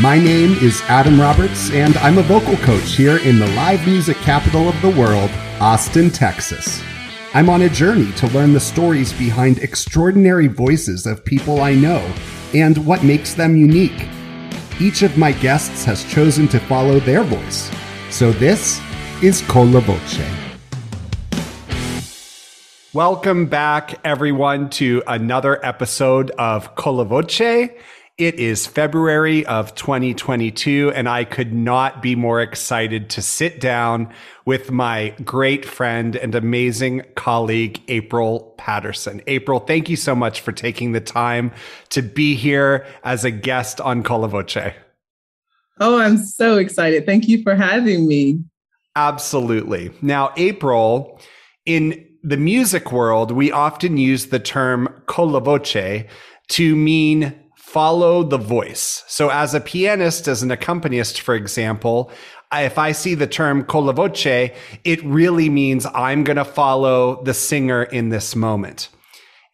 My name is Adam Roberts, and I'm a vocal coach here in the live music capital of the world, Austin, Texas. I'm on a journey to learn the stories behind extraordinary voices of people I know and what makes them unique. Each of my guests has chosen to follow their voice. So this is Con la Voce. Welcome back, everyone, to another episode of Con la Voce. It is February of 2022, and I could not be more excited to sit down with my great friend and amazing colleague, April Patterson. April, thank you so much for taking the time to be here as a guest on Con la Voce. Oh, I'm so excited. Thank you for having me. Absolutely. Now, April, in the music world, we often use the term con la voce to mean follow the voice. So as a pianist, as an accompanist, for example, if I see the term con la voce, it really means I'm going to follow the singer in this moment.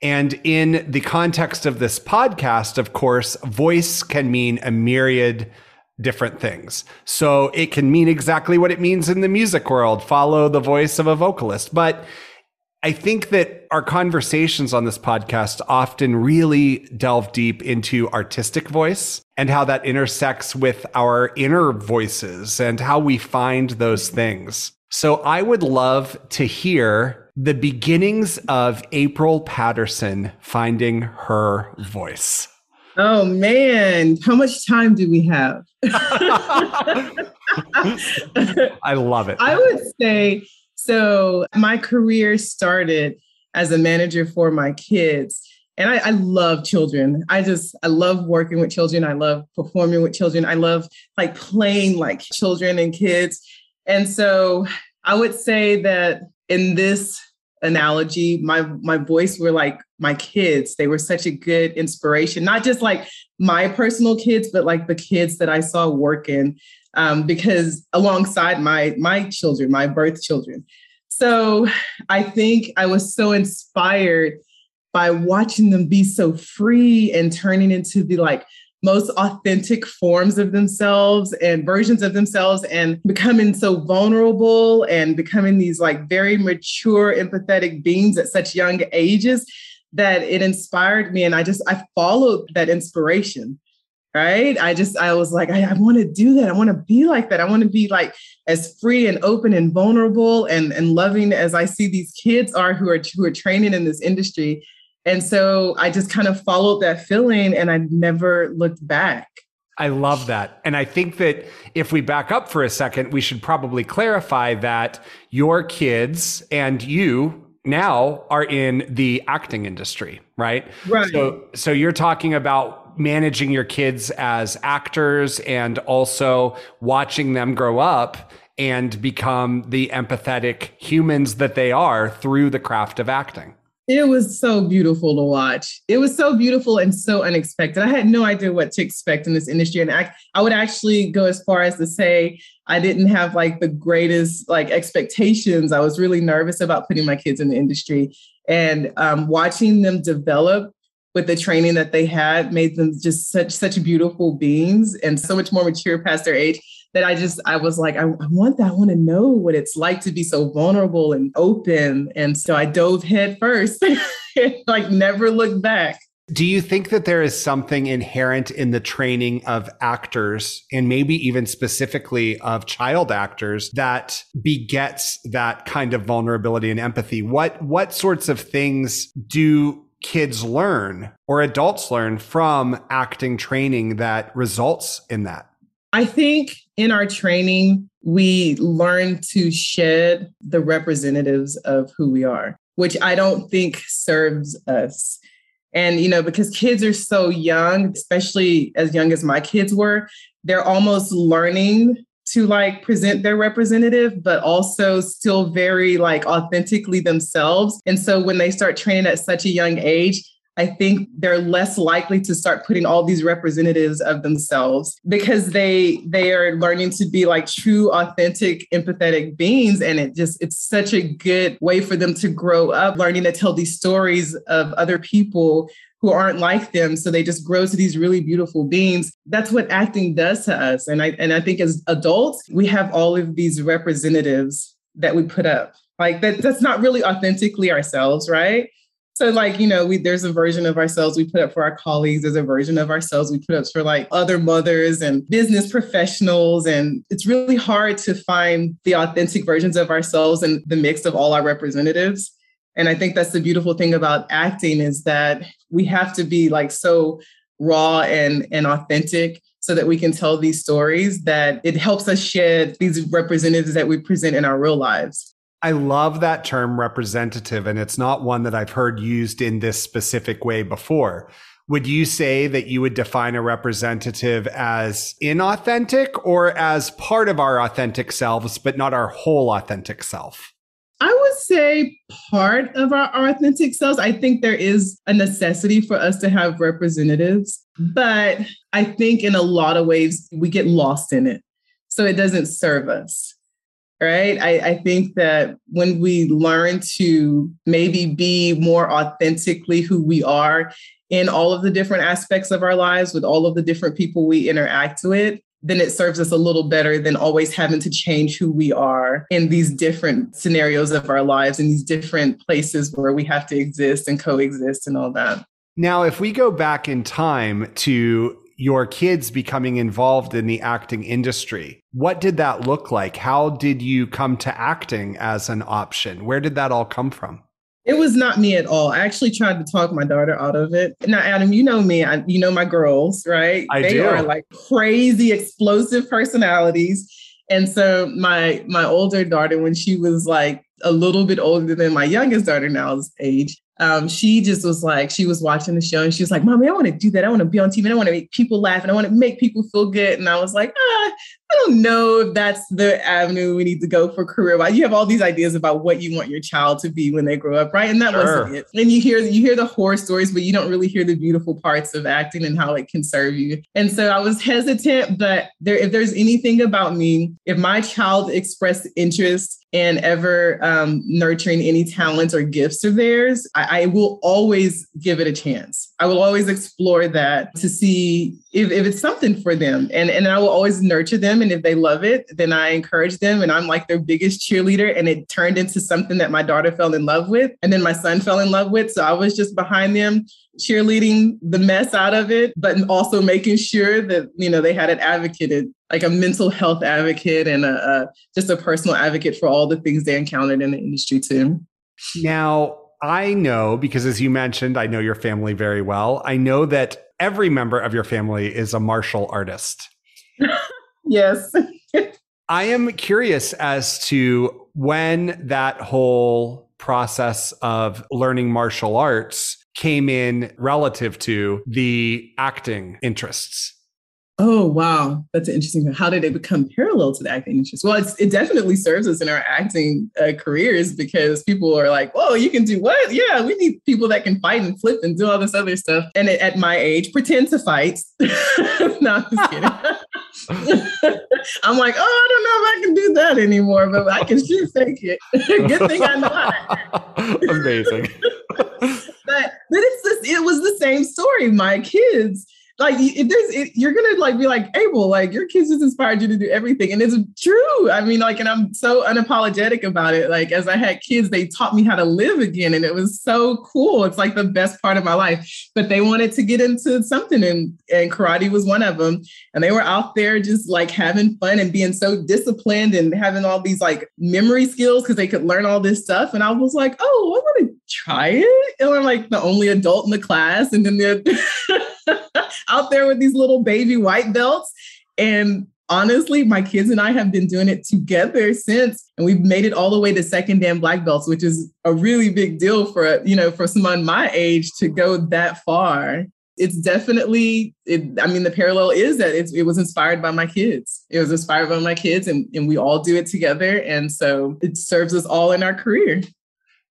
And in the context of this podcast, of course, voice can mean a myriad different things. So it can mean exactly what it means in the music world, follow the voice of a vocalist. But I think that our conversations on this podcast often really delve deep into artistic voice and how that intersects with our inner voices and how we find those things. So I would love to hear the beginnings of April Patterson finding her voice. Oh man, how much time do we have? I love it. I would say so my career started as a manager for my kids. And I, I, love children. I just, I love working with children. I love performing with children. I love like playing like children and kids. And so I would say that in this analogy, my my voice were like my kids. They were such a good inspiration, not just like my personal kids, but like the kids that I saw working um, because alongside my my children, my birth children. So I think I was so inspired by watching them be so free and turning into the like most authentic forms of themselves and versions of themselves and becoming so vulnerable and becoming these like very mature empathetic beings at such young ages that it inspired me and i just i followed that inspiration right i just i was like i, I want to do that i want to be like that i want to be like as free and open and vulnerable and and loving as i see these kids are who are who are training in this industry and so i just kind of followed that feeling and i never looked back I love that. And I think that if we back up for a second, we should probably clarify that your kids and you now are in the acting industry, right? Right. So so you're talking about managing your kids as actors and also watching them grow up and become the empathetic humans that they are through the craft of acting. It was so beautiful to watch. It was so beautiful and so unexpected. I had no idea what to expect in this industry. And I, I would actually go as far as to say I didn't have like the greatest like expectations. I was really nervous about putting my kids in the industry and um, watching them develop with the training that they had made them just such such beautiful beings and so much more mature past their age that I just I was like I, I want that I want to know what it's like to be so vulnerable and open and so I dove head first like never looked back. Do you think that there is something inherent in the training of actors and maybe even specifically of child actors that begets that kind of vulnerability and empathy? What what sorts of things do kids learn or adults learn from acting training that results in that? I think in our training, we learn to shed the representatives of who we are, which I don't think serves us. And, you know, because kids are so young, especially as young as my kids were, they're almost learning to like present their representative, but also still very like authentically themselves. And so when they start training at such a young age, I think they're less likely to start putting all these representatives of themselves because they they are learning to be like true authentic empathetic beings and it just it's such a good way for them to grow up learning to tell these stories of other people who aren't like them. So they just grow to these really beautiful beings. That's what acting does to us. And I and I think as adults, we have all of these representatives that we put up. Like that that's not really authentically ourselves, right? So like, you know, we there's a version of ourselves we put up for our colleagues, there's a version of ourselves we put up for like other mothers and business professionals and it's really hard to find the authentic versions of ourselves and the mix of all our representatives. And I think that's the beautiful thing about acting is that we have to be like so raw and and authentic so that we can tell these stories that it helps us shed these representatives that we present in our real lives. I love that term representative, and it's not one that I've heard used in this specific way before. Would you say that you would define a representative as inauthentic or as part of our authentic selves, but not our whole authentic self? Say part of our, our authentic selves. I think there is a necessity for us to have representatives, but I think in a lot of ways we get lost in it. So it doesn't serve us right? I, I, think that when we learn to maybe be more authentically who we are in all of the different aspects of our lives with all of the different people we interact with, then it serves us a little better than always having to change who we are in these different scenarios of our lives, in these different places where we have to exist and coexist and all that. Now, if we go back in time to your kids becoming involved in the acting industry. What did that look like? How did you come to acting as an option? Where did that all come from? It was not me at all. I actually tried to talk my daughter out of it. Now, Adam, you know me. I, you know my girls, right? I they do. are like crazy, explosive personalities. And so my my older daughter, when she was like a little bit older than my youngest daughter now's age, um, she just was like, she was watching the show and she was like, Mommy, I want to do that. I want to be on TV and I want to make people laugh and I want to make people feel good. And I was like, ah, I don't know if that's the avenue we need to go for career wise. You have all these ideas about what you want your child to be when they grow up, right? And that sure. wasn't it. And you hear you hear the horror stories, but you don't really hear the beautiful parts of acting and how it can serve you. And so I was hesitant, but there, if there's anything about me, if my child expressed interest and ever um, nurturing any talents or gifts of theirs, I, I, will always give it a chance. I will always explore that to see if, if it's something for them. And, and I will always nurture them. And if they love it, then I encourage them. And I'm like their biggest cheerleader. And it turned into something that my daughter fell in love with. And then my son fell in love with. So I was just behind them cheerleading the mess out of it, but also making sure that, you know, they had it advocated like a mental health advocate and a, a, just a personal advocate for all the things they encountered in the industry too. Now, I know because as you mentioned, I know your family very well. I know that every member of your family is a martial artist. yes. I am curious as to when that whole process of learning martial arts came in relative to the acting interests. Oh wow, that's interesting. How did it become parallel to the acting interest? Well, it definitely serves us in our acting uh, careers because people are like, "Whoa, you can do what? Yeah, we need people that can fight and flip and do all this other stuff." And at my age, pretend to fight. no, I'm just kidding. I'm like, oh, I don't know if I can do that anymore, but I can sure fake it. Good thing I know how. Amazing. but but it's this, it was the same story. My kids like if there's it, you're gonna like be like April, like your kids just inspired you to do everything, and it's true. I mean, like, and I'm so unapologetic about it. Like, as I had kids, they taught me how to live again, and it was so cool. It's like the best part of my life. But they wanted to get into something, and and karate was one of them. And they were out there just like having fun and being so disciplined and having all these like memory skills because they could learn all this stuff. And I was like, oh, I want to try it. And I'm like the only adult in the class, and then they're out there with these little baby white belts. And honestly, my kids and I have been doing it together since, and we've made it all the way to second dan black belts, which is a really big deal for you know for someone my age to go that far. It's definitely, it, I mean, the parallel is that it was inspired by my kids. It was inspired by my kids, and, and we all do it together. And so it serves us all in our career.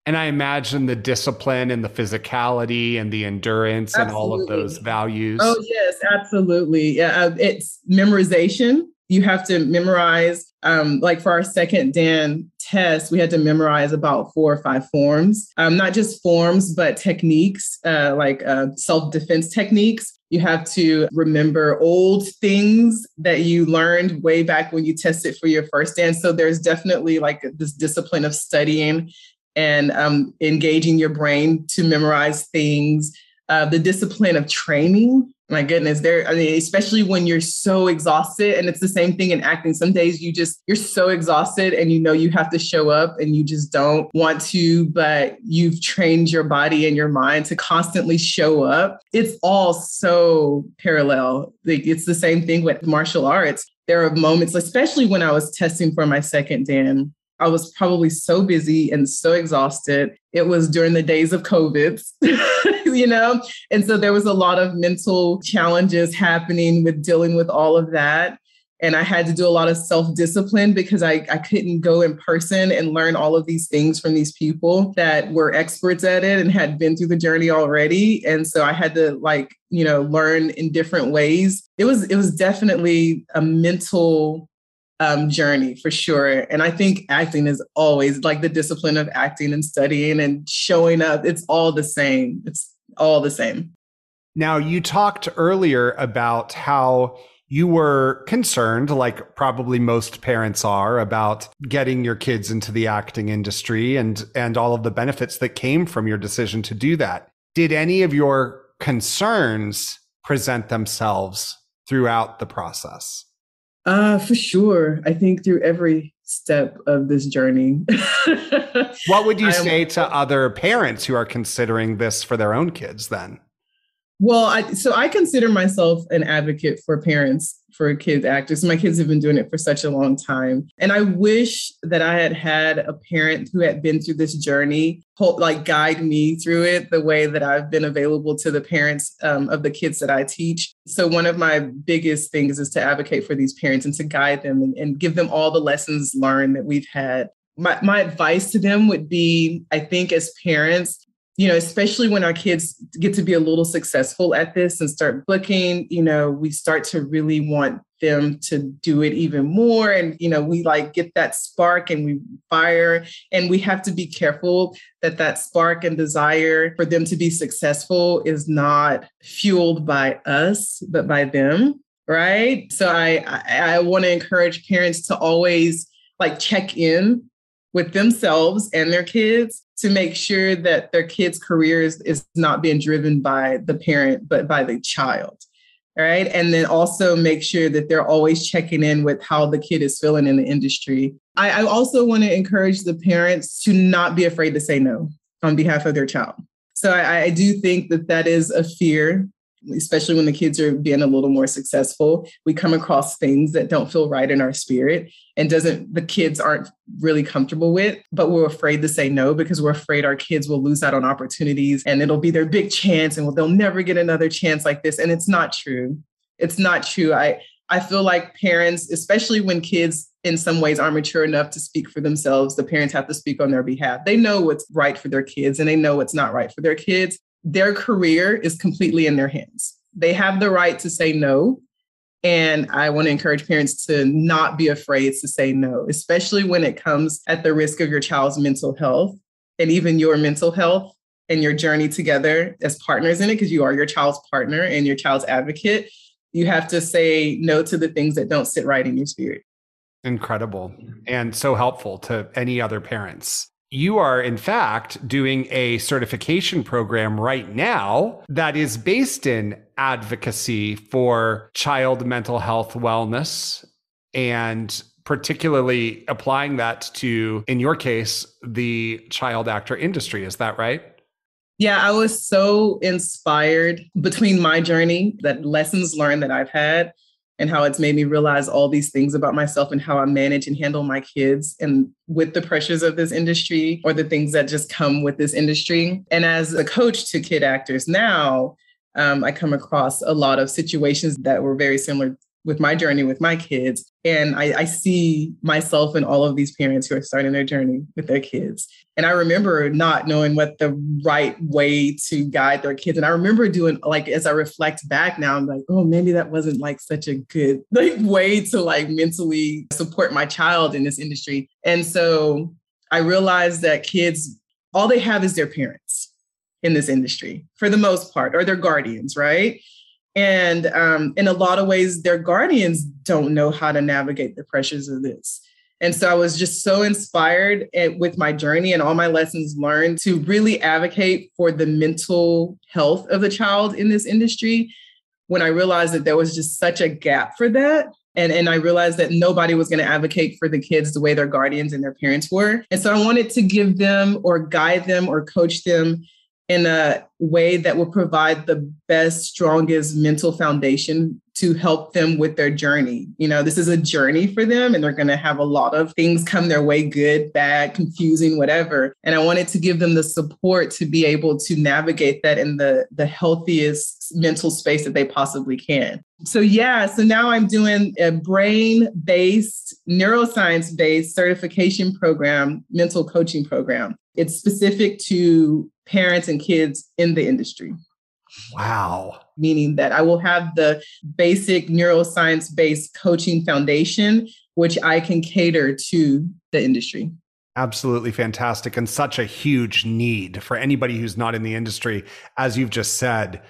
And I imagine the discipline and the physicality and the endurance absolutely. and all of those values. Oh, yes, absolutely. Yeah, uh, it's memorization. You have to memorize, um, like for our second Dan test, we had to memorize about four or five forms, um, not just forms, but techniques uh, like uh, self defense techniques. You have to remember old things that you learned way back when you tested for your first dan. So there's definitely like this discipline of studying and um, engaging your brain to memorize things. Uh, the discipline of training my goodness there i mean especially when you're so exhausted and it's the same thing in acting. Some days you just you're so exhausted and you know you have to show up and you just don't want to but you've trained your body and your mind to constantly show up. It's all so parallel. Like it's the same thing with martial arts. There are moments especially when i was testing for my second dan I was probably so busy and so exhausted. It was during the days of COVID, you know? And so there was a lot of mental challenges happening with dealing with all of that. And I had to do a lot of self discipline because I, I couldn't go in person and learn all of these things from these people that were experts at it and had been through the journey already. And so I had to like, you know, learn in different ways. It was, it was definitely a mental um, journey for sure. And I think acting is always like the discipline of acting and studying and showing up. It's all the same. It's all the same. Now, you talked earlier about how you were concerned, like probably most parents are, about getting your kids into the acting industry and, and all of the benefits that came from your decision to do that. Did any of your concerns present themselves throughout the process? Uh, for sure. I think through every step of this journey. what would you say to other parents who are considering this for their own kids then? Well, I, so I consider myself an advocate for parents for kids actors. My kids have been doing it for such a long time. And I wish that I had had a parent who had been through this journey, like guide me through it the way that I've been available to the parents um, of the kids that I teach. So, one of my biggest things is to advocate for these parents and to guide them and, and give them all the lessons learned that we've had. My, my advice to them would be I think as parents, you know, especially when our kids get to be a little successful at this and start booking, you know, we start to really want them to do it even more. And, you know, we like get that spark and we fire. And we have to be careful that that spark and desire for them to be successful is not fueled by us, but by them. Right. So I, I, I want to encourage parents to always like check in with themselves and their kids to make sure that their kids' careers is not being driven by the parent, but by the child. Right. And then also make sure that they're always checking in with how the kid is feeling in the industry. I, I also want to encourage the parents to not be afraid to say no on behalf of their child. So I, I do think that that is a fear especially when the kids are being a little more successful we come across things that don't feel right in our spirit and doesn't the kids aren't really comfortable with but we're afraid to say no because we're afraid our kids will lose out on opportunities and it'll be their big chance and they'll never get another chance like this. And it's not true. It's not true. I i feel like parents especially when kids in some ways aren't mature enough to speak for themselves the parents have to speak on their behalf. They know what's right for their kids and they know what's not right for their kids their career is completely in their hands. They have the right to say no. And I want to encourage parents to not be afraid to say no, especially when it comes at the risk of your child's mental health and even your mental health and your journey together as partners in it, because you are your child's partner and your child's advocate. You have to say no to the things that don't sit right in your spirit. Incredible and so helpful to any other parents you are, in fact, doing a certification program right now that is based in advocacy for child mental health wellness and particularly applying that to, in your case, the child actor industry. Is that right? Yeah, I was so inspired between my journey, that lessons learned that I've had, and how it's made me realize all these things about myself and how I manage and handle my kids and with the pressures of this industry or the things that just come with this industry. And as a coach to kid actors now, um, I come across a lot of situations that were very similar with my journey with my kids. And I, I, see myself and all of these parents who are starting their journey with their kids. And I remember not knowing what the right way to guide their kids. And I remember doing like as I reflect back now, I'm like, oh, maybe that wasn't like such a good like way to like mentally support my child in this industry. And so I realized that kids, all they have is their parents in this industry for the most part, or their guardians, right? And um, in a lot of ways, their guardians don't know how to navigate the pressures of this. And so I was just so inspired with my journey and all my lessons learned to really advocate for the mental health of the child in this industry when I realized that there was just such a gap for that. And, and I realized that nobody was going to advocate for the kids the way their guardians and their parents were. And so I wanted to give them or guide them or coach them in a way that will provide the best, strongest mental foundation to help them with their journey. You know, this is a journey for them, and they're going to have a lot of things come their way good, bad, confusing, whatever. And I wanted to give them the support to be able to navigate that in the, the healthiest mental space that they possibly can. So, yeah, so now I'm doing a brain based, neuroscience based certification program, mental coaching program. It's specific to parents and kids in the industry. Wow. Meaning that I will have the basic neuroscience based coaching foundation, which I can cater to the industry. Absolutely fantastic. And such a huge need for anybody who's not in the industry. As you've just said,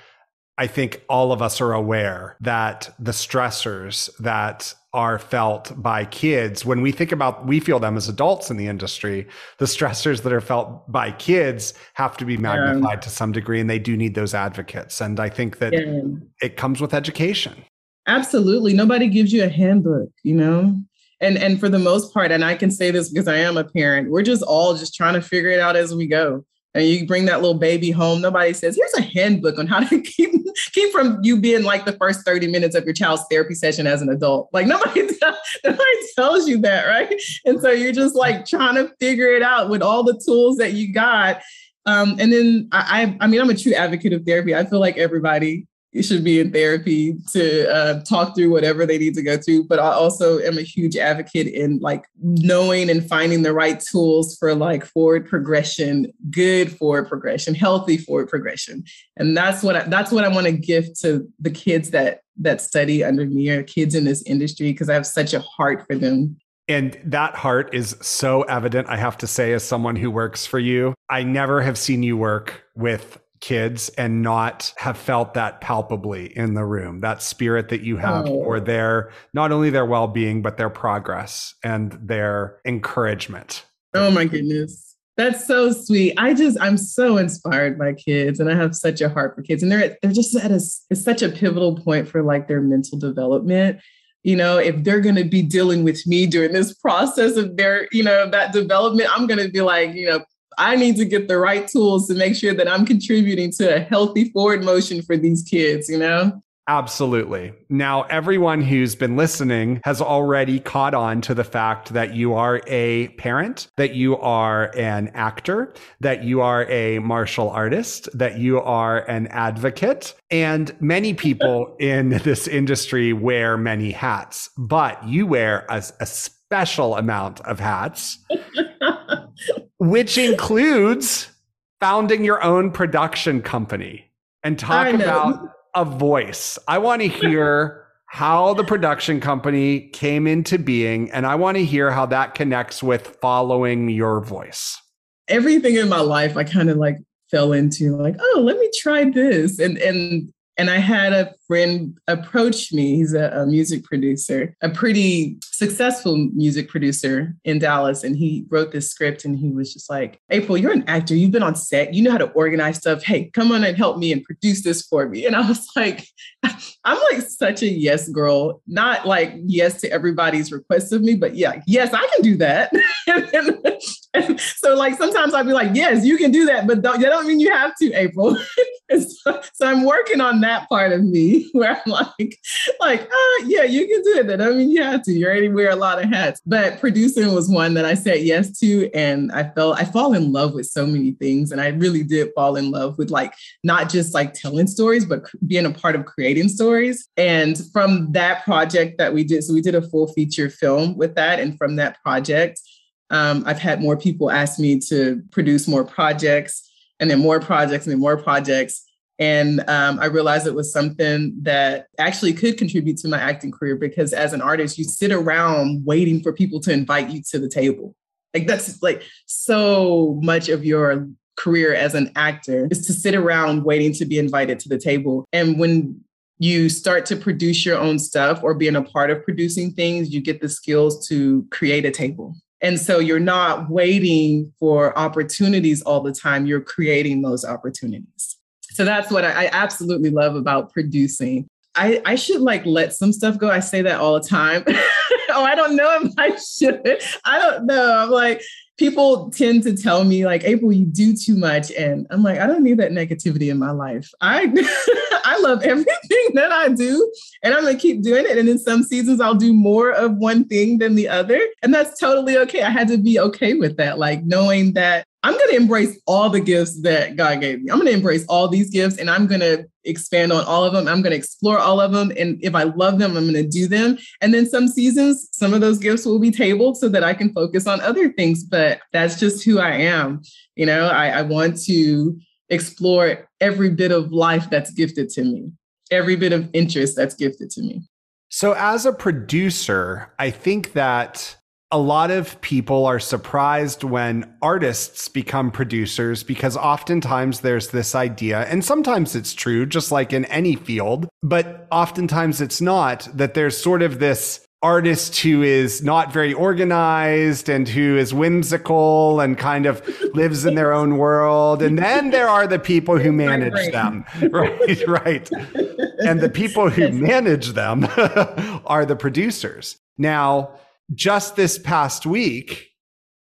I think all of us are aware that the stressors that are felt by kids when we think about we feel them as adults in the industry the stressors that are felt by kids have to be magnified to some degree and they do need those advocates. And i think that yeah. it comes with education. Absolutely. Nobody gives you a handbook you know? And and for the most part and i can say this because i am a parent we're just all just trying to figure it out as we go and you bring that little baby home, nobody says, here's a handbook on how to keep keep from you being like the first 30 minutes of your child's therapy session as an adult. Like nobody, nobody tells you that, right? And so you're just like trying to figure it out with all the tools that you got. Um, and then I, I mean, I'm a true advocate of therapy. I feel like everybody should be in therapy to uh, talk through whatever they need to go through. But I also am a huge advocate in like knowing and finding the right tools for like forward progression, good forward progression, healthy forward progression. And that's what I, that's what I want to give to the kids that that study under me or kids in this industry because I have such a heart for them. And that heart is so evident, I have to say, as someone who works for you. I never have seen you work with kids and not have felt that palpably in the room that spirit that you have oh. for their not only their well-being but their progress and their encouragement. Oh my goodness. That's so sweet. I just i'm so inspired by kids and i have such a heart for kids and they're they're just at a it's such a pivotal point for like their mental development. You know if they're going to be dealing with me during this process of their you know that development i'm going to be like you know I need to get the right tools to make sure that I'm contributing to a healthy forward motion for these kids, you know? Absolutely. Now, everyone who's been listening has already caught on to the fact that you are a parent, that you are an actor, that you are a martial artist, that you are an advocate. And many people in this industry wear many hats, but you wear a, a special amount of hats. which includes founding your own production company and talk about a voice. I want to hear how the production company came into being, and I want to hear how that connects with following your voice. Everything in my life, I kind of like fell into like, oh, let me try this. And and and I had a friend approached me. He's a, a, music producer, a pretty successful music producer in Dallas. And he wrote this script and he was just like, April, you're an actor. You've been on set. You know how to organize stuff. Hey, come on and help me and produce this for me. And I was like, I'm like such a yes girl, not like yes to everybody's request of me, but yeah, yes, I can do that. so like sometimes I'd be like, yes, you can do that, but don't, that don't mean you have to, April. so, so, I'm working on that part of me where I'm like, like, uh, yeah, you can do it. That I mean you have to. You already wear a lot of hats. But producing was one that I said yes to, and I felt I fall in love with so many things, and I really did fall in love with like not just like telling stories, but being a part of creating stories stories. And from that project that we did, so we did a full feature film with that. And from that project, um, I've had more people ask me to produce more projects and then more projects and then more projects. And um, I realized it was something that actually could contribute to my acting career because as an artist, you sit around waiting for people to invite you to the table. Like that's like so much of your career as an actor is to sit around waiting to be invited to the table. And when you start to produce your own stuff or being a part of producing things, you get the skills to create a table. And so you're not waiting for opportunities all the time, you're creating those opportunities. So that's what I, I absolutely love about producing. I, I should like let some stuff go. I say that all the time. oh, I don't know if I should. I don't know. I'm like, people tend to tell me like april you do too much and i'm like i don't need that negativity in my life i i love everything that i do and i'm to keep doing it and in some seasons i'll do more of one thing than the other and that's totally okay i had to be okay with that like knowing that I'm going to embrace all the gifts that God gave me. I'm going to embrace all these gifts and I'm going to expand on all of them. I'm going to explore all of them. And if I love them, I'm going to do them. And then some seasons, some of those gifts will be tabled so that I can focus on other things. But that's just who I am. You know, I, I want to explore every bit of life that's gifted to me, every bit of interest that's gifted to me. So, as a producer, I think that a lot of people are surprised when artists become producers because oftentimes there's this idea, and sometimes it's true, just like in any field, but oftentimes it's not, that there's sort of this artist who is not very organized and who is whimsical and kind of lives in their own world. And then there are the people who manage them. Right, right. And the people who manage them are the producers. Now, just this past week,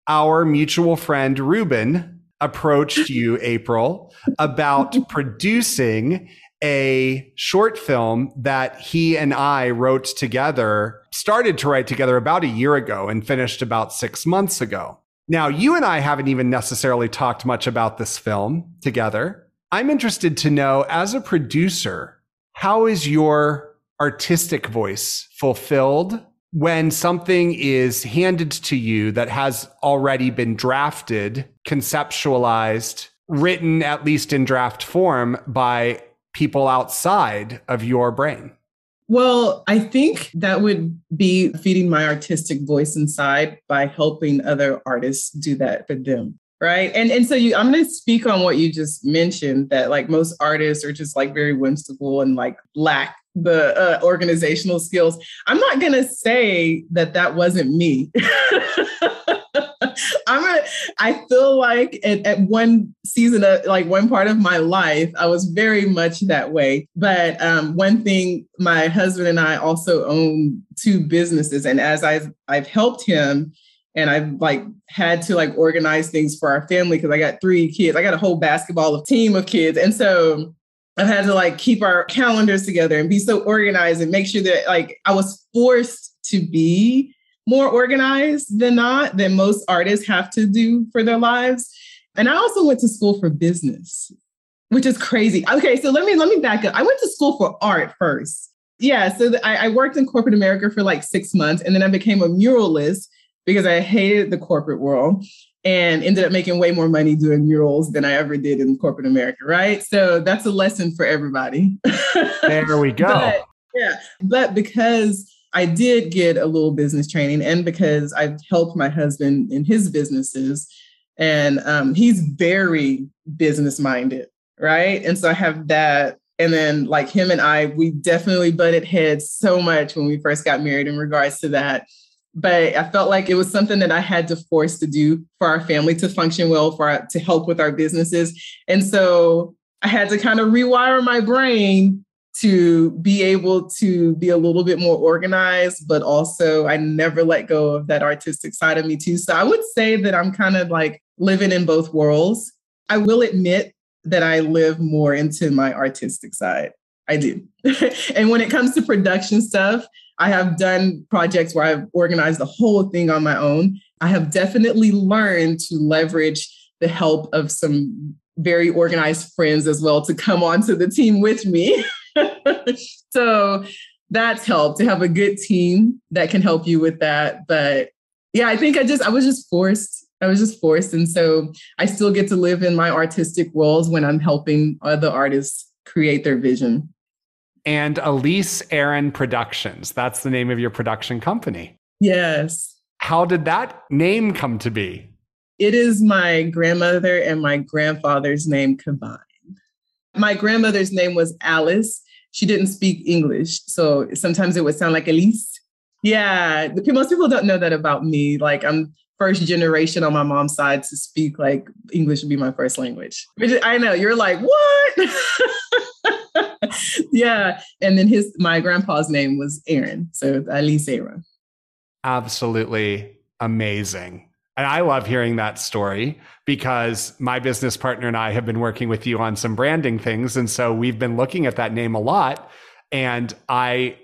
our mutual friend Ruben approached you, April, about producing a short film that he and I wrote together, started to write together about a year ago and finished about six months ago. Now, you and I haven't even necessarily talked much about this film together. I'm interested to know, as a producer, how is your artistic voice fulfilled when something is handed to you that has already been drafted, conceptualized, written at least in draft form by people outside of your brain? Well, I think that would be feeding my artistic voice inside by helping other artists do that for them. Right. And and so you I'm gonna speak on what you just mentioned that like most artists are just like very whimsical and like lack the uh, organizational skills. I'm not going to say that that wasn't me. I'm a, I feel like at, at one season of like one part of my life, I was very much that way. But um, one thing, my husband and I also own two businesses, and as I've I've helped him, and I've like had to like organize things for our family because I got three kids. I got a whole basketball team of kids, and so I've had to like keep our calendars together and be so organized and make sure that like I was forced to be more organized than not than most artists have to do for their lives. And I also went to school for business, which is crazy. Okay, so let me let me back up. I went to school for art first. Yeah, so I, I worked in corporate America for like six months, and then I became a muralist because I hated the corporate world and ended up making way more money doing murals than I ever did in corporate America, right? So that's a lesson for everybody. there we go. But, yeah. But because I did get a little business training and because I've helped my husband in his businesses, and um, he's very business minded, right? And so I have that. And then, like him and I, we definitely butted heads so much when we first got married in regards to that but I felt like it was something that I had to force to do for our family to function well, for our, to help with our businesses. And so I had to kind of rewire my brain to be able to be a little bit more organized, but also I never let go of that artistic side of me too. So I would say that I'm kind of like living in both worlds. I will admit that I live more into my artistic side. I do. and when it comes to production stuff, I have done projects where I've organized the whole thing on my own. I have definitely learned to leverage the help of some very organized friends as well to come onto the team with me. so that's helped to have a good team that can help you with that. But yeah, I think I just, I was just forced. I was just forced. And so I still get to live in my artistic worlds when I'm helping other artists create their vision. And Elise Aaron Productions, that's the name of your production company. Yes. How did that name come to be? It is my grandmother and my grandfather's name combined. My grandmother's name was Alice. She didn't speak English. So sometimes it would sound like Elise. Yeah. Most people don't know that about me. Like I'm first generation on my mom's side to speak like English would be my first language. I know you're like, what? yeah. And then his my grandpa's name was Aaron. So Alice Aaron. Absolutely amazing. And I love hearing that story because my business partner and I have been working with you on some branding things. And so we've been looking at that name a lot. And I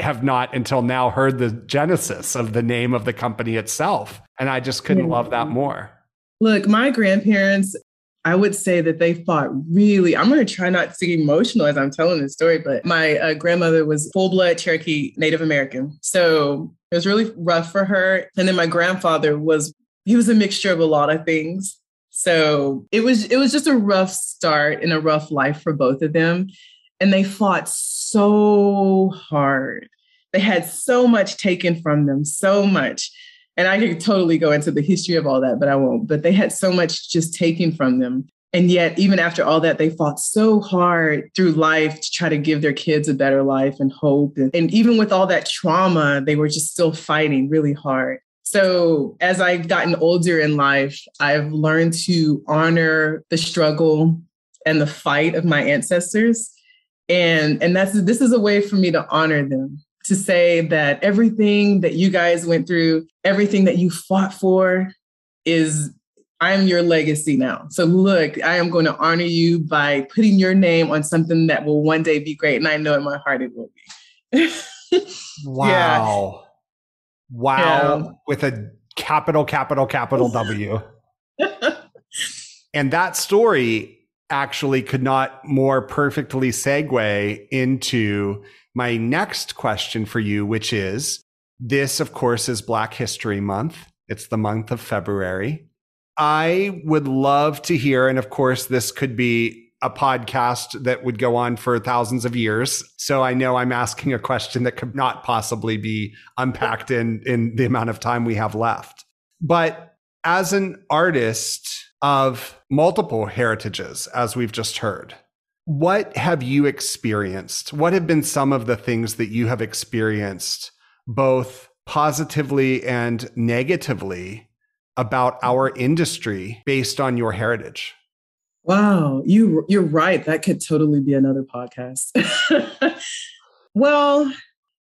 have not until now heard the genesis of the name of the company itself. And I just couldn't love that more. Look, my grandparents, I would say that they fought really. I'm going to try not to get emotional as I'm telling this story, but my uh, grandmother was full blood Cherokee Native American. So it was really rough for her. And then my grandfather was he was a mixture of a lot of things. So it was it was just a rough start and a rough life for both of them. And they fought so hard. They had so much taken from them, so much. And I could totally go into the history of all that, but I won't. But they had so much just taken from them. And yet, even after all that, they fought so hard through life to try to give their kids a better life and hope. And, and even with all that trauma, they were just still fighting really hard. So, as I've gotten older in life, I've learned to honor the struggle and the fight of my ancestors. And, and that's this is a way for me to honor them, to say that everything that you guys went through, everything that you fought for is I am your legacy now. So look, I am going to honor you by putting your name on something that will one day be great. And I know in my heart it will be. wow. Yeah. Wow, yeah. with a capital, capital, capital W. and that story actually could not more perfectly segue into my next question for you, which is this, of course, is Black History Month. It's the month of February. I would love to hear, and of course, this could be a podcast that would go on for thousands of years. So I know I'm asking a question that could not possibly be unpacked in, in the amount of time we have left. But as an artist of multiple heritages, as we've just heard, what have you experienced? What have been some of the things that you have experienced, both positively and negatively, about our industry based on your heritage? Wow, you you're right. That could totally be another podcast. well,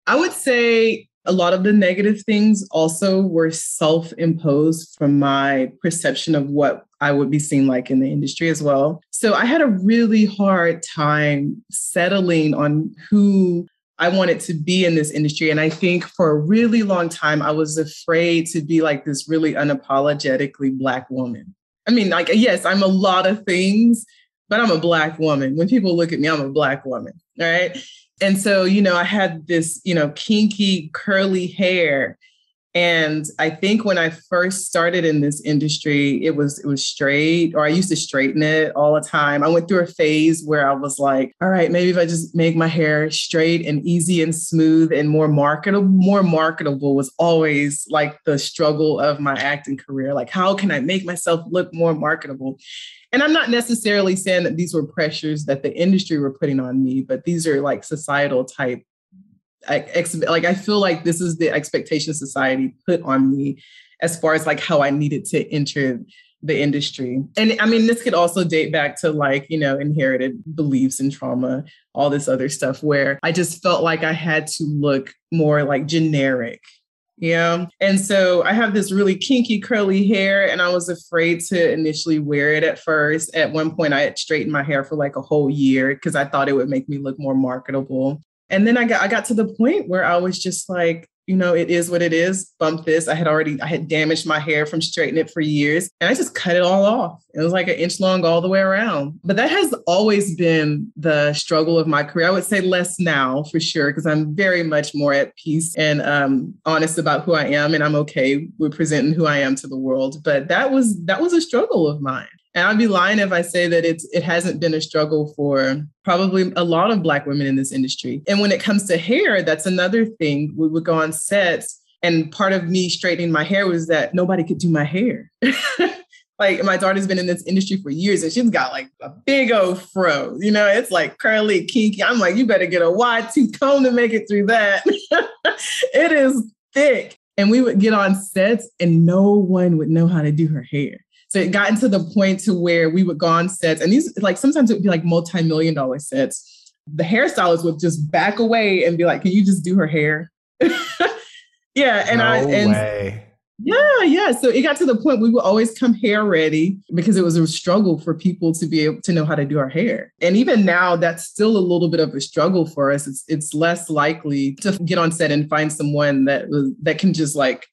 I would say a lot of the negative things also were self-imposed from my perception of what I would be seen like in the industry as well. So I had a really hard time settling on who I wanted to be in this industry. And I think for a really long time, I was afraid to be like this really unapologetically Black woman. I mean, like, yes, I'm a lot of things, but I'm a Black woman. When people look at me, I'm a Black woman. Right. And so, you know, I had this, you know, kinky, curly hair and I think when I first started in this industry, it was it was straight, or I used to straighten it all the time. I went through a phase where I was like, all right, maybe if I just make my hair straight and easy and smooth and more marketable, more marketable was always like the struggle of my acting career. Like, how can I make myself look more marketable? And I'm not necessarily saying that these were pressures that the industry were putting on me, but these are like societal type ex- like I feel like this is the expectation society put on me as far as like how I needed to enter the industry. And I mean, this could also date back to like, you know, inherited beliefs and trauma, all this other stuff where I just felt like I had to look more like generic. Yeah. And so I have this really kinky curly hair, and I was afraid to initially wear it at first. At one point, I had straightened my hair for like a whole year because I thought it would make me look more marketable. And then I got I got to the point where I was just like, you know, it is what it is. Bump this. I had already, I had damaged my hair from straightening it for years. And I just cut it all off. It was like an inch long all the way around. But that has always been the struggle of my career. I would say less now for sure, because I'm very much more at peace and um, honest about who I am. And I'm okay with presenting who I am to the world. But that was that was a struggle of mine. And I'd be lying if I say that it's it hasn't been a struggle for probably a lot of black women in this industry. And when it comes to hair, that's another thing. We would go on sets and part of me straightening my hair was that nobody could do my hair. like my daughter's been in this industry for years and she's got like a big old fro. You know, it's like curly, kinky. I'm like, you better get a wide tooth comb to make it through that. it is thick. And we would get on sets and no one would know how to do her hair. So it got into the point to where we would go on sets, and these like sometimes it would be like multi-million dollar sets. The hairstylist would just back away and be like, "Can you just do her hair?" yeah, and no I and way. yeah, yeah. So it got to the point we would always come hair ready because it was a struggle for people to be able to know how to do our hair. And even now, that's still a little bit of a struggle for us. It's it's less likely to get on set and find someone that that can just like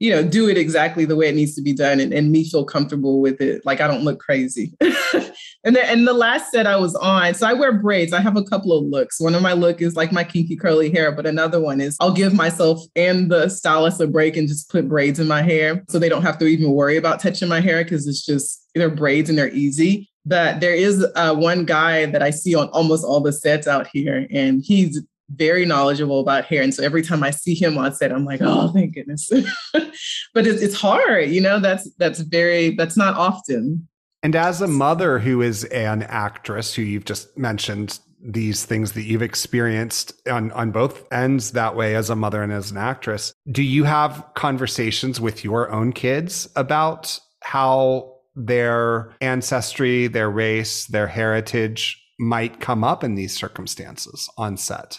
you know, do it exactly the way it needs to be done and, and me feel comfortable with it. Like I don't look crazy. and then and the last set I was on, so I wear braids. I have a couple of looks. One of my look is like my kinky curly hair, but another one is I'll give myself and the stylist a break and just put braids in my hair so they don't have to even worry about touching my hair because it's just they're braids and they're easy. But there is uh, one guy that I see on almost all the sets out here, and he's very knowledgeable about hair. And so every time I see him on set, I'm like, oh, thank goodness. but it's, it's hard, you know, that's, that's very, that's not often. And as a mother who is an actress who you've just mentioned these things that you've experienced on, on both ends that way as a mother and as an actress, do you have conversations with your own kids about how their ancestry, their race, their heritage might come up in these circumstances on set?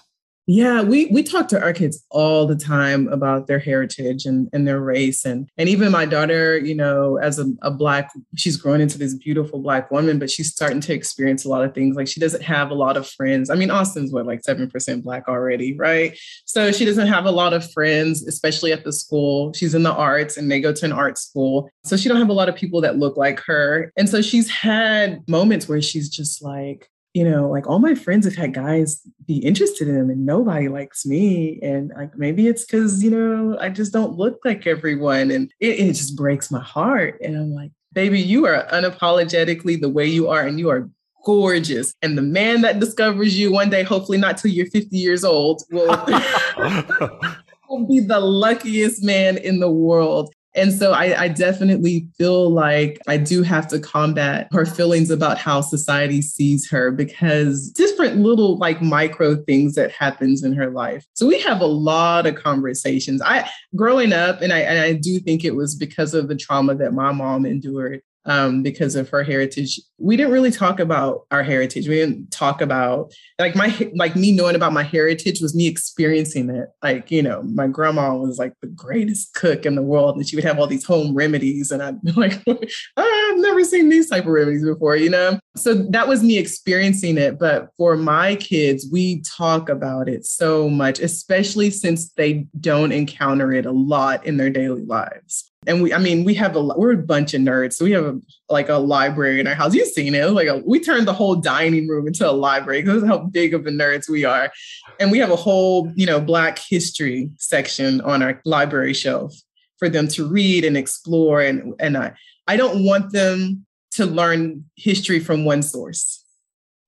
Yeah, we we talk to our kids all the time about their heritage and, and their race. And and even my daughter, you know, as a, a black, she's grown into this beautiful black woman, but she's starting to experience a lot of things. Like she doesn't have a lot of friends. I mean, Austin's what, like 7% black already, right? So she doesn't have a lot of friends, especially at the school. She's in the arts and they go to an art school. So she don't have a lot of people that look like her. And so she's had moments where she's just like, you know, like all my friends have had guys be interested in them and nobody likes me. And like maybe it's because, you know, I just don't look like everyone. And it, it just breaks my heart. And I'm like, baby, you are unapologetically the way you are, and you are gorgeous. And the man that discovers you one day, hopefully not till you're 50 years old, will, will be the luckiest man in the world. And so I, I, definitely feel like I do have to combat her feelings about how society sees her because different little like micro things that happens in her life. So we have a lot of conversations. I growing up, and I, and I do think it was because of the trauma that my mom endured um, because of her heritage. We didn't really talk about our heritage. We didn't talk about like my like me knowing about my heritage was me experiencing it. Like you know, my grandma was like the greatest cook in the world, and she would have all these home remedies, and I'd be like, I've never seen these type of remedies before, you know. So that was me experiencing it. But for my kids, we talk about it so much, especially since they don't encounter it a lot in their daily lives and we i mean we have a we're a bunch of nerds so we have a, like a library in our house. You've seen it, it like a, we turned the whole dining room into a library because how big of a nerds we are. And we have a whole you know black history section on our library shelf for them to read and explore. And and i i don't want them to learn history from one source.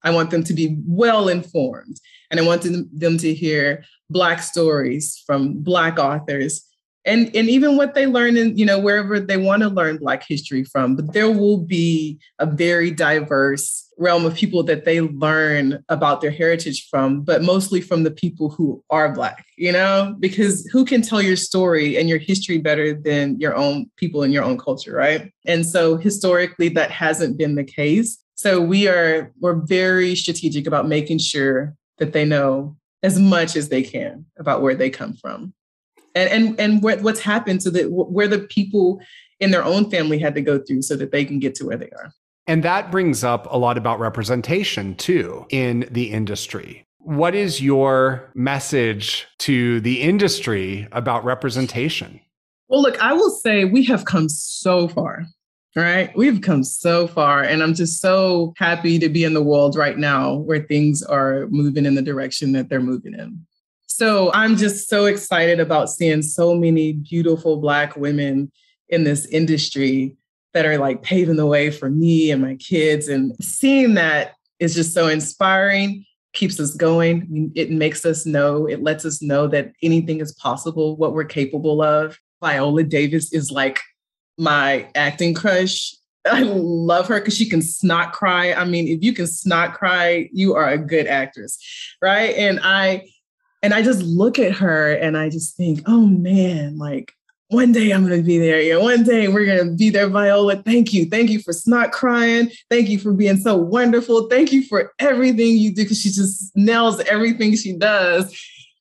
I want them to be well informed. And i want them, them to hear black stories from black authors and and even what they learn in you know wherever they want to learn black history from but there will be a very diverse realm of people that they learn about their heritage from but mostly from the people who are black you know? Because who can tell your story and your history better than your own people in your own culture right? And so historically that hasn't been the case. So we are we're very strategic about making sure that they know as much as they can about where they come from and and and what, what's happened to the where the people in their own family had to go through so that they can get to where they are. And that brings up a lot about representation too in the industry. What is your message to the industry about representation? Well, look, I will say we have come so far, right? We've come so far. And I'm just so happy to be in the world right now where things are moving in the direction that they're moving in. So I'm just so excited about seeing so many beautiful Black women in this industry that are like paving the way for me and my kids. And seeing that is just so inspiring keeps us going. It makes us know, it lets us know that anything is possible, what we're capable of. Viola Davis is like my acting crush. I love her because she can snot cry. I mean, if you can snot cry, you are a good actress, right? And I and I just look at her and I just think, oh man, like one day I'm to be there. Yeah, one day we're to be there, Viola. Thank you. Thank you for snot crying. Thank you for being so wonderful. Thank you for everything you do because she just nails everything she does.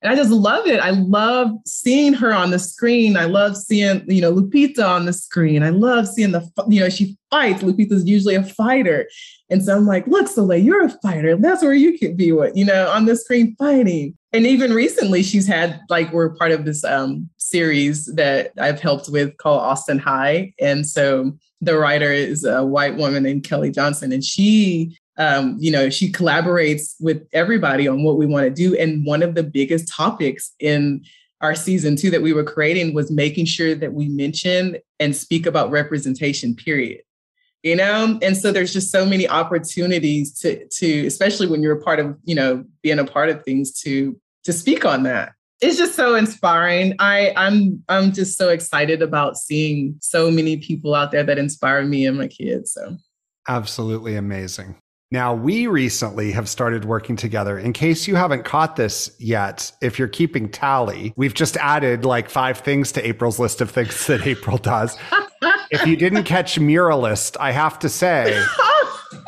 And I just love it. I love seeing her on the screen. I love seeing, you know, Lupita on the screen. I love seeing the, you know, she fights. Lupita's usually a fighter. And so I'm like, look, Soleil, you're a fighter. That's where you could be with, you know, on the screen fighting. And even recently, she's had like we're part of this um, series that I've helped with called Austin High. And so the writer is a white woman named Kelly Johnson, and she, um, you know, she collaborates with everybody on what we want to do. And one of the biggest topics in our season two that we were creating was making sure that we mention and speak about representation. Period you know and so there's just so many opportunities to to especially when you're a part of you know being a part of things to to speak on that it's just so inspiring i i'm i'm just so excited about seeing so many people out there that inspire me and my kids so absolutely amazing now, we recently have started working together. In case you haven't caught this yet, if you're keeping tally, we've just added like five things to April's list of things that April does. if you didn't catch Muralist, I have to say,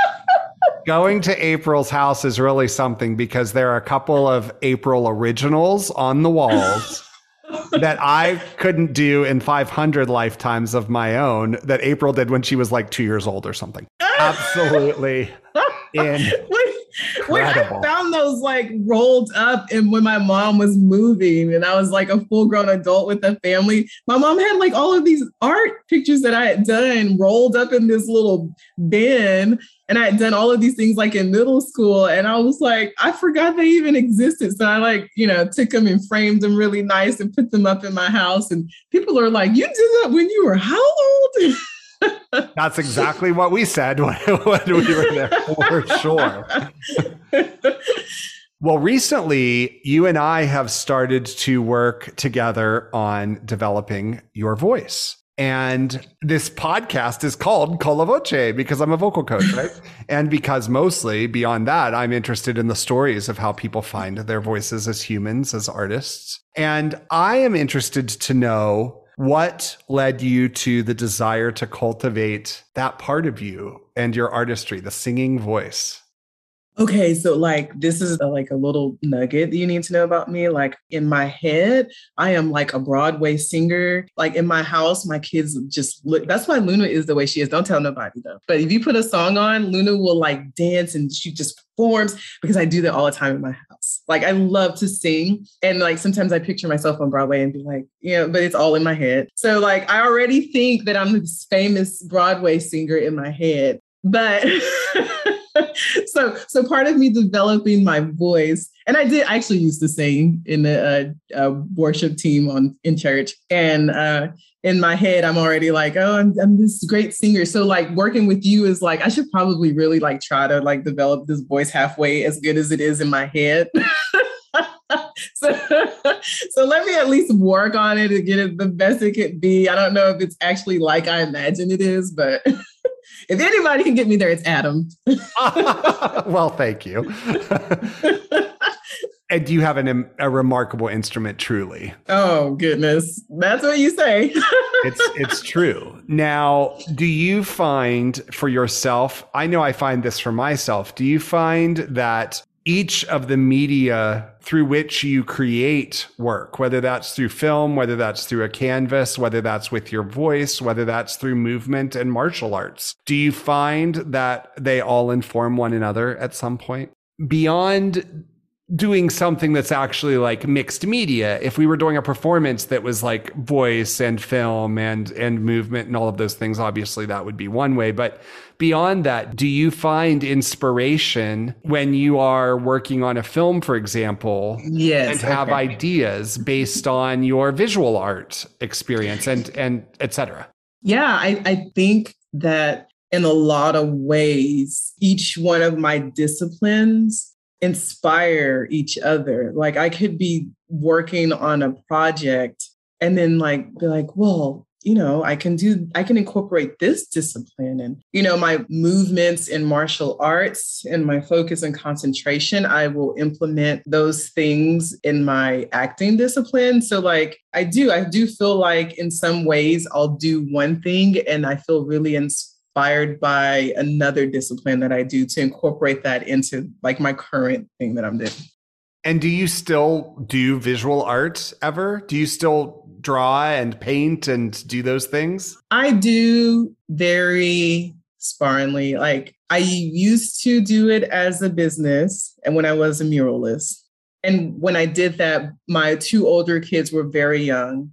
going to April's house is really something because there are a couple of April originals on the walls that I couldn't do in 500 lifetimes of my own that April did when she was like two years old or something. Absolutely. When I found those like rolled up and when my mom was moving and I was like a full grown adult with a family, my mom had like all of these art pictures that I had done rolled up in this little bin. And I had done all of these things like in middle school. And I was like, I forgot they even existed. So I like, you know, took them and framed them really nice and put them up in my house. And people are like, You did that when you were how old? That's exactly what we said when, when we were there for sure. well, recently, you and I have started to work together on developing your voice. And this podcast is called Con la Voce because I'm a vocal coach, right? and because mostly beyond that, I'm interested in the stories of how people find their voices as humans, as artists. And I am interested to know what led you to the desire to cultivate that part of you and your artistry, the singing voice? Okay, so like this is a, like a little nugget that you need to know about me. Like in my head, I am like a Broadway singer. Like in my house, my kids just look. That's why Luna is the way she is. Don't tell nobody though. But if you put a song on, Luna will like dance and she just performs because I do that all the time in my. Like I love to sing, and like sometimes I picture myself on Broadway and be like, you know, but it's all in my head. So like I already think that I'm this famous Broadway singer in my head, but. so so part of me developing my voice and i did actually used to sing in the uh, uh, worship team on in church. And uh, in my head i'm already like oh I'm, I'm this great singer. So like working with you is like i should probably really like try to like develop this voice halfway as good as it is in my head. So, so let me at least work on it and get it the best it could be. I don't know if it's actually like I imagine it is, but if anybody can get me there, it's Adam. well, thank you. and you have an, a remarkable instrument, truly. Oh goodness, that's what you say. it's it's true. Now, do you find for yourself? I know I find this for myself. Do you find that each of the media through which you create work, whether that's through film, whether that's through a canvas, whether that's with your voice, whether that's through movement and martial arts. Do you find that they all inform one another at some point? Beyond doing something that's actually like mixed media if we were doing a performance that was like voice and film and and movement and all of those things obviously that would be one way but beyond that do you find inspiration when you are working on a film for example yes and have okay. ideas based on your visual art experience and and etc yeah I, I think that in a lot of ways each one of my disciplines inspire each other. Like I could be working on a project and then like be like, well, you know, I can do, I can incorporate this discipline and, you know, my movements in martial arts and my focus and concentration, I will implement those things in my acting discipline. So, like, I do, I do feel like in some ways I'll do one thing and I feel really inspired by another discipline that I do to incorporate that into like my current thing that I'm doing. And do you still do visual art ever? Do you still draw and paint and do those things? I do very sparingly. Like I used to do it as a business and when I was a muralist. And when I did that, my two older kids were very young.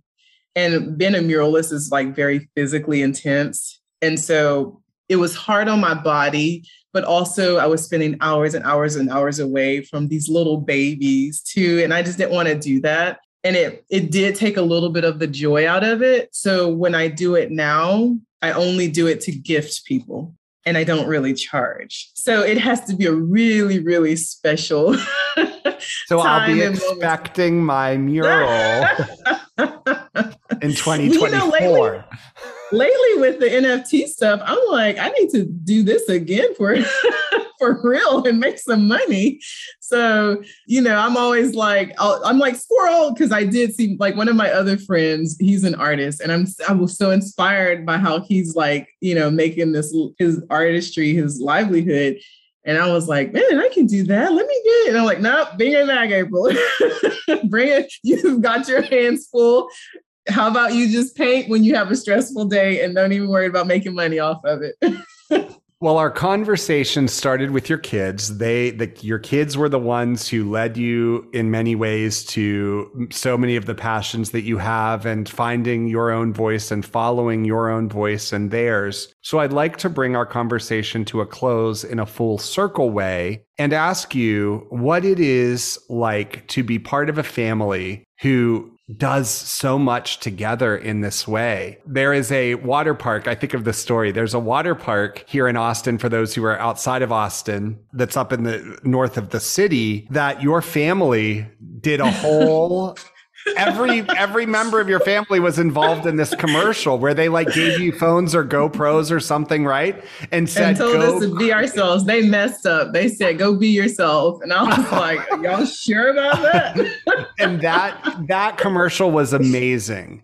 And being a muralist is like very physically intense. And so it was hard on my body, but also I was spending hours and hours and hours away from these little babies too. And I just didn't want to do that. And it it did take a little bit of the joy out of it. So when I do it now, I only do it to gift people and I don't really charge. So it has to be a really, really special. so I'll be expecting my mural in 2024. You know, lately, lately with the NFT stuff, I'm like, I need to do this again for for real and make some money. So, you know, I'm always like, i am like squirrel because I did see like one of my other friends, he's an artist, and I'm I was so inspired by how he's like, you know, making this his artistry his livelihood. And I was like, man, I can do that. Let me get it. And I'm like, nope, bring it back, April. bring it. You've got your hands full how about you just paint when you have a stressful day and don't even worry about making money off of it? well, our conversation started with your kids. They, the, your kids were the ones who led you in many ways to so many of the passions that you have and finding your own voice and following your own voice and theirs. So I'd like to bring our conversation to a close in a full circle way and ask you what it is like to be part of a family who does so much together in this way. There is a water park. I think of the story. There's a water park here in Austin for those who are outside of Austin that's up in the north of the city that your family did a whole every every member of your family was involved in this commercial where they like gave you phones or GoPros or something, right? And said, and told us to be ourselves. They messed up. They said, "Go be yourself," and I was like, "Y'all sure about that?" and that that commercial was amazing.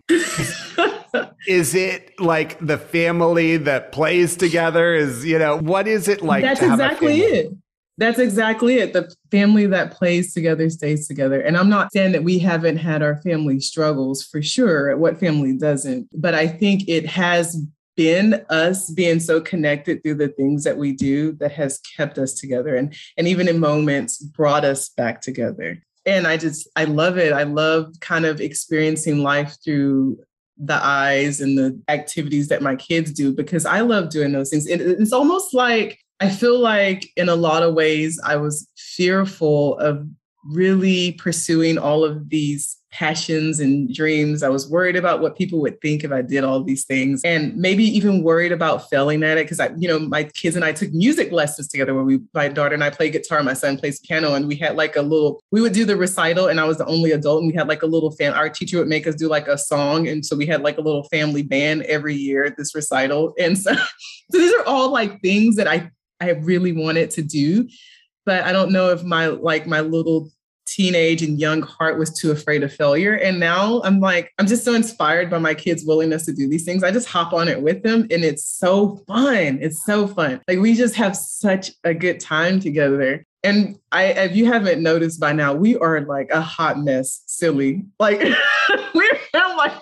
is it like the family that plays together? Is you know what is it like? That's exactly it. That's exactly it. The family that plays together stays together. And I'm not saying that we haven't had our family struggles for sure. What family doesn't? But I think it has been us being so connected through the things that we do that has kept us together and and even in moments brought us back together. And I just I love it. I love kind of experiencing life through the eyes and the activities that my kids do because I love doing those things. It, it's almost like I feel like in a lot of ways, I was fearful of really pursuing all of these passions and dreams. I was worried about what people would think if I did all these things and maybe even worried about failing at it because I, you know, my kids and I took music lessons together where we, my daughter and I play guitar, my son plays piano, and we had like a little, we would do the recital and I was the only adult and we had like a little fan, our teacher would make us do like a song. And so we had like a little family band every year at this recital. And so, so these are all like things that I I really wanted to do. But I don't know if my like my little teenage and young heart was too afraid of failure. And now I'm like, I'm just so inspired by my kids' willingness to do these things. I just hop on it with them and it's so fun. It's so fun. Like we just have such a good time together. And I, if you haven't noticed by now, we are like a hot mess, silly. Like we're like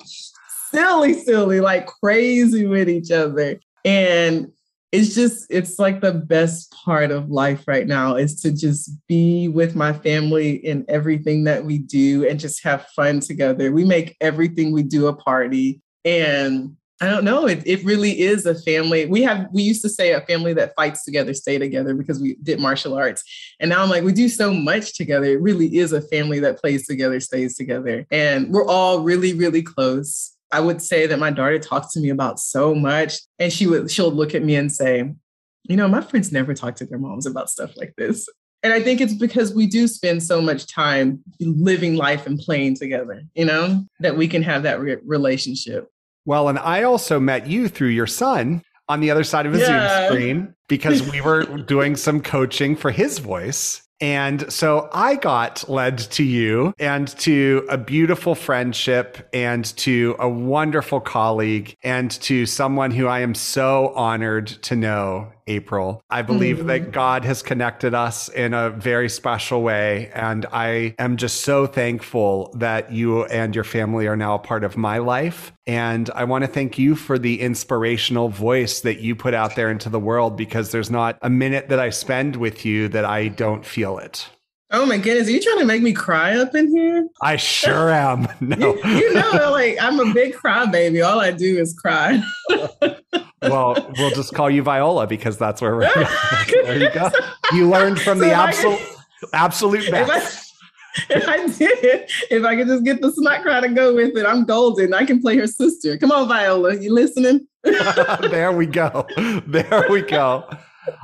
silly, silly, like crazy with each other. And it's just it's like the best part of life right now is to just be with my family in everything that we do and just have fun together we make everything we do a party and I don't know. It, it really is a family. We have, we used to say a family that fights together, stay together because we did martial arts. And now I'm like, we do so much together. It really is a family that plays together, stays together. And we're all really, really close. I would say that my daughter talks to me about so much. And she would, she'll look at me and say, you know, my friends never talk to their moms about stuff like this. And I think it's because we do spend so much time living life and playing together, you know, that we can have that re- relationship. Well, and I also met you through your son on the other side of a yeah. Zoom screen because we were doing some coaching for his voice. And so I got led to you and to a beautiful friendship and to a wonderful colleague and to someone who I am so honored to know April. I believe mm-hmm. that God has connected us in a very special way. And I am just so thankful that you and your family are now a part of my life. And I want to thank you for the inspirational voice that you put out there into the world because there's not a minute that I spend with you that I don't feel it. Oh my goodness, are you trying to make me cry up in here? I sure am. No. you, you know, like I'm a big crybaby. All I do is cry. well, we'll just call you Viola because that's where we're. going. there you go. You learned from so the absolute absolute best. If I, if I did, if I could just get the smart cry to go with it, I'm golden. I can play her sister. Come on, Viola, you listening? there we go. There we go.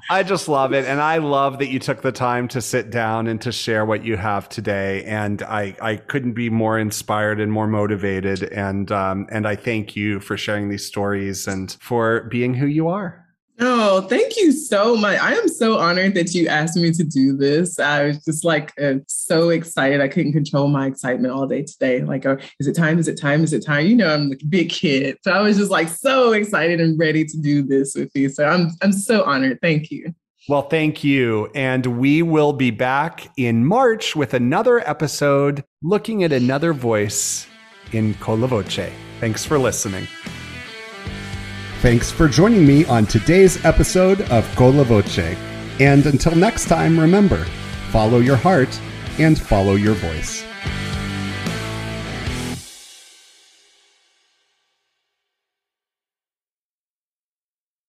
I just love it. And I love that you took the time to sit down and to share what you have today. And I, I couldn't be more inspired and more motivated. And, um, and I thank you for sharing these stories and for being who you are. Oh, thank you so much. I am so honored that you asked me to do this. I was just like uh, so excited. I couldn't control my excitement all day today. Like, oh, is it time? Is it time? Is it time? You know, I'm a big kid. So I was just like so excited and ready to do this with you. So I'm I'm so honored. Thank you. Well, thank you. And we will be back in March with another episode looking at another voice in Con la Voce. Thanks for listening. Thanks for joining me on today's episode of Con la Voce. And until next time, remember follow your heart and follow your voice.